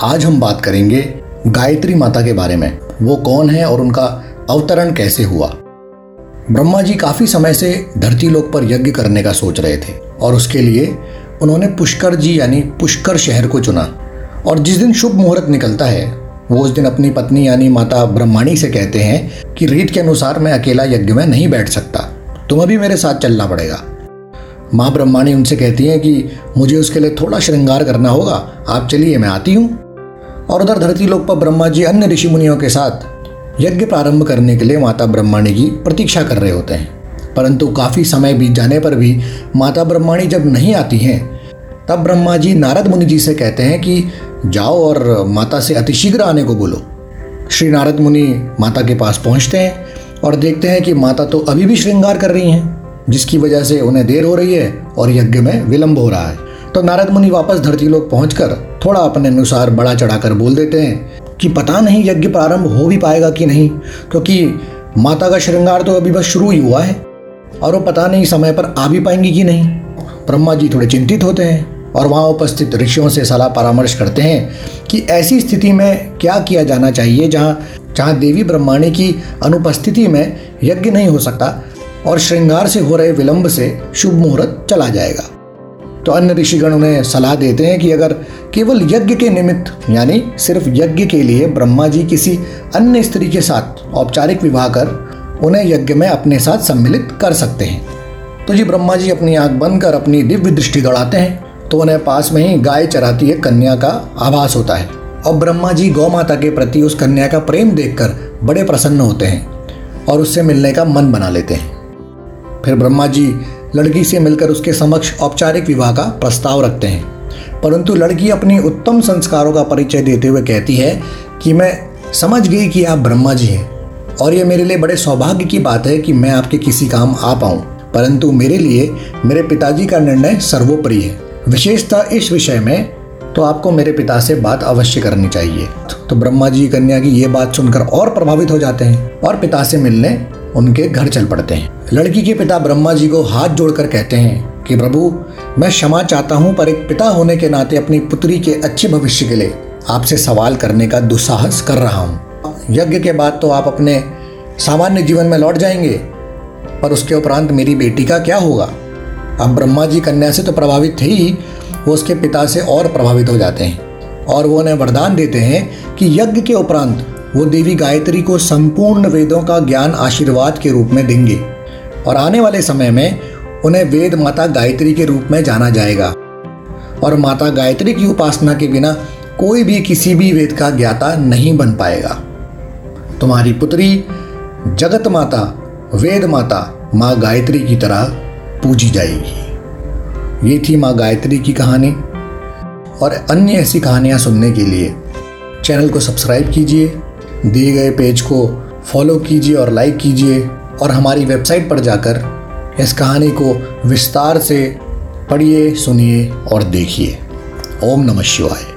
आज हम बात करेंगे गायत्री माता के बारे में। वो कौन है और उनका अवतरण कैसे हुआ? ब्रह्मा जी काफ़ी समय से धरती लोक पर यज्ञ करने का सोच रहे थे और उसके लिए उन्होंने पुष्कर जी यानी पुष्कर शहर को चुना। और जिस दिन शुभ मुहूर्त निकलता है, वो उस दिन अपनी पत्नी यानी माता ब्रह्माणी से कहते हैं कि रीत के अनुसार मैं अकेला यज्ञ में नहीं बैठ सकता। तुम्हें भी मेरे साथ चलना पड़ेगा। माँ ब्रह्माणी उनसे कहती हैं कि मुझे उसके लिए थोड़ा श्रृंगार करना होगा। आप चलिए, मैं आती हूँ। और उधर धरती लोक पर ब्रह्मा जी अन्य ऋषि मुनियों के साथ यज्ञ प्रारंभ करने के लिए माता ब्रह्माणी की प्रतीक्षा कर रहे होते हैं। परंतु काफ़ी समय बीत जाने पर भी माता ब्रह्माणी जब नहीं आती हैं, तब ब्रह्मा जी नारद मुनि जी से कहते हैं कि जाओ और माता से अतिशीघ्र आने को बोलो। श्री नारद मुनि माता के पास पहुँचते हैं और देखते हैं कि माता तो अभी भी श्रृंगार कर रही हैं, जिसकी वजह से उन्हें देर हो रही है और यज्ञ में विलंब हो रहा है। तो नारद मुनि वापस धरती लोक पहुंचकर थोड़ा अपने अनुसार बड़ा चढ़ाकर बोल देते हैं कि पता नहीं यज्ञ प्रारंभ हो भी पाएगा कि नहीं, क्योंकि माता का श्रृंगार तो अभी बस शुरू ही हुआ है, और वो पता नहीं समय पर आ भी पाएँगी कि नहीं। ब्रह्मा जी थोड़े चिंतित होते हैं, और वहाँ उपस्थित ऋषियों से सलाह परामर्श करते हैं कि ऐसी स्थिति में क्या किया जाना चाहिए जहाँ जहाँ देवी ब्रह्माणी की अनुपस्थिति में यज्ञ नहीं हो सकता, और श्रृंगार से हो रहे विलंब से शुभ मुहूर्त चला जाएगा। तो अन्य ऋषिगण उन्हें सलाह देते हैं कि अगर केवल यज्ञ के निमित्त, यानी सिर्फ़ यज्ञ के लिए ब्रह्मा जी किसी अन्य स्त्री के साथ औपचारिक विवाह कर, उन्हें यज्ञ में अपने साथ सम्मिलित कर सकते हैं। तो जी ब्रह्मा जी अपनी आँख बंद कर अपनी दिव्य दृष्टि दौड़ाते हैं तो उन्हें पास में ही गाय चराती एक कन्या का आभास होता है। और ब्रह्मा जी गौ माता के प्रति उस कन्या का प्रेम देखकर बड़े प्रसन्न होते हैं और उससे मिलने का मन बना लेते हैं। फिर ब्रह्मा जी लड़की से मिलकर उसके समक्ष औपचारिक विवाह का प्रस्ताव रखते हैं। परंतु लड़की अपनी उत्तम संस्कारों का परिचय देते हुए कहती है कि मैं समझ गई कि आप ब्रह्मा जी हैं और ये मेरे लिए बड़े सौभाग्य की बात है कि मैं आपके किसी काम आ पाऊँ। परंतु मेरे लिए मेरे पिताजी का निर्णय सर्वोपरि है। विशेषतः इस विषय में तो आपको मेरे पिता से बात अवश्य करनी चाहिए। तो ब्रह्मा जी कन्या की ये बात सुनकर और प्रभावित हो जाते हैं और पिता से मिलने उनके घर चल पड़ते हैं। लड़की के पिता ब्रह्मा जी को हाथ जोड़कर कहते हैं कि, प्रभु, मैं क्षमा चाहता हूँ, पर एक पिता होने के नाते अपनी पुत्री के अच्छे भविष्य के लिए आपसे सवाल करने का दुस्साहस कर रहा हूँ। यज्ञ के बाद तो आप अपने सामान्य जीवन में लौट जाएँगे, पर उसके उपरांत मेरी बेटी का क्या होगा? अब ब्रह्मा जी कन्या से तो प्रभावित थे ही, वो उसके पिता से और प्रभावित हो जाते हैं। और वो उन्हें वरदान देते हैं कि यज्ञ के उपरांत वो देवी गायत्री को संपूर्ण वेदों का ज्ञान आशीर्वाद के रूप में देंगे और आने वाले समय में उन्हें वेद माता गायत्री के रूप में जाना जाएगा। और माता गायत्री की उपासना के बिना कोई भी किसी भी वेद का ज्ञाता नहीं बन पाएगा। तुम्हारी पुत्री, जगत माता, वेद माता माँ गायत्री की तरह पूजी जाएगी। ये थी माँ गायत्री की कहानी। और अन्य ऐसी कहानियाँ सुनने के लिए चैनल को सब्सक्राइब कीजिए। दिए गए पेज को फॉलो कीजिए और लाइक कीजिए और हमारी वेबसाइट पर जाकर इस कहानी को विस्तार से पढ़िए, सुनिए और देखिए। ओम नमः शिवाय।